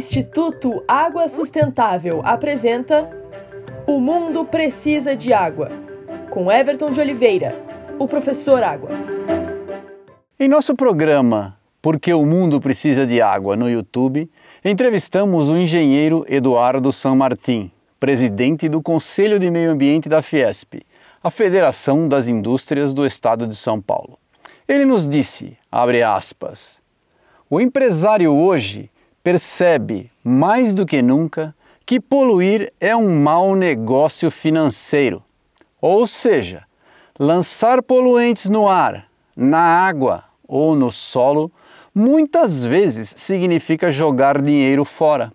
Instituto Água Sustentável apresenta O Mundo Precisa de Água, com Everton de Oliveira, o professor Água. Em nosso programa Porque o Mundo Precisa de Água no YouTube, entrevistamos o engenheiro Eduardo San Martin, presidente do Conselho de Meio Ambiente da Fiesp, a Federação das Indústrias do Estado de São Paulo. Ele nos disse, abre aspas, o empresário hoje percebe mais do que nunca que poluir é um mau negócio financeiro. Ou seja, lançar poluentes no ar, na água ou no solo muitas vezes significa jogar dinheiro fora.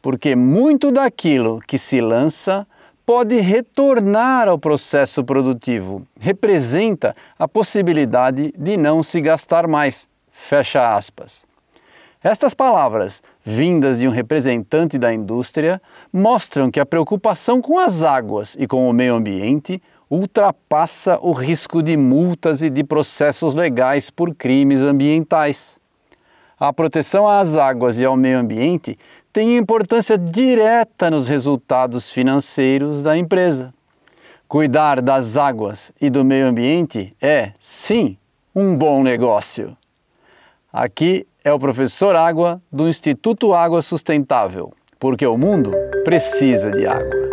Porque muito daquilo que se lança pode retornar ao processo produtivo, representa a possibilidade de não se gastar mais. Fecha aspas. Estas palavras, vindas de um representante da indústria, mostram que a preocupação com as águas e com o meio ambiente ultrapassa o risco de multas e de processos legais por crimes ambientais. A proteção às águas e ao meio ambiente tem importância direta nos resultados financeiros da empresa. Cuidar das águas e do meio ambiente é, sim, um bom negócio. Aqui é o professor Água do Instituto Água Sustentável, porque o mundo precisa de água.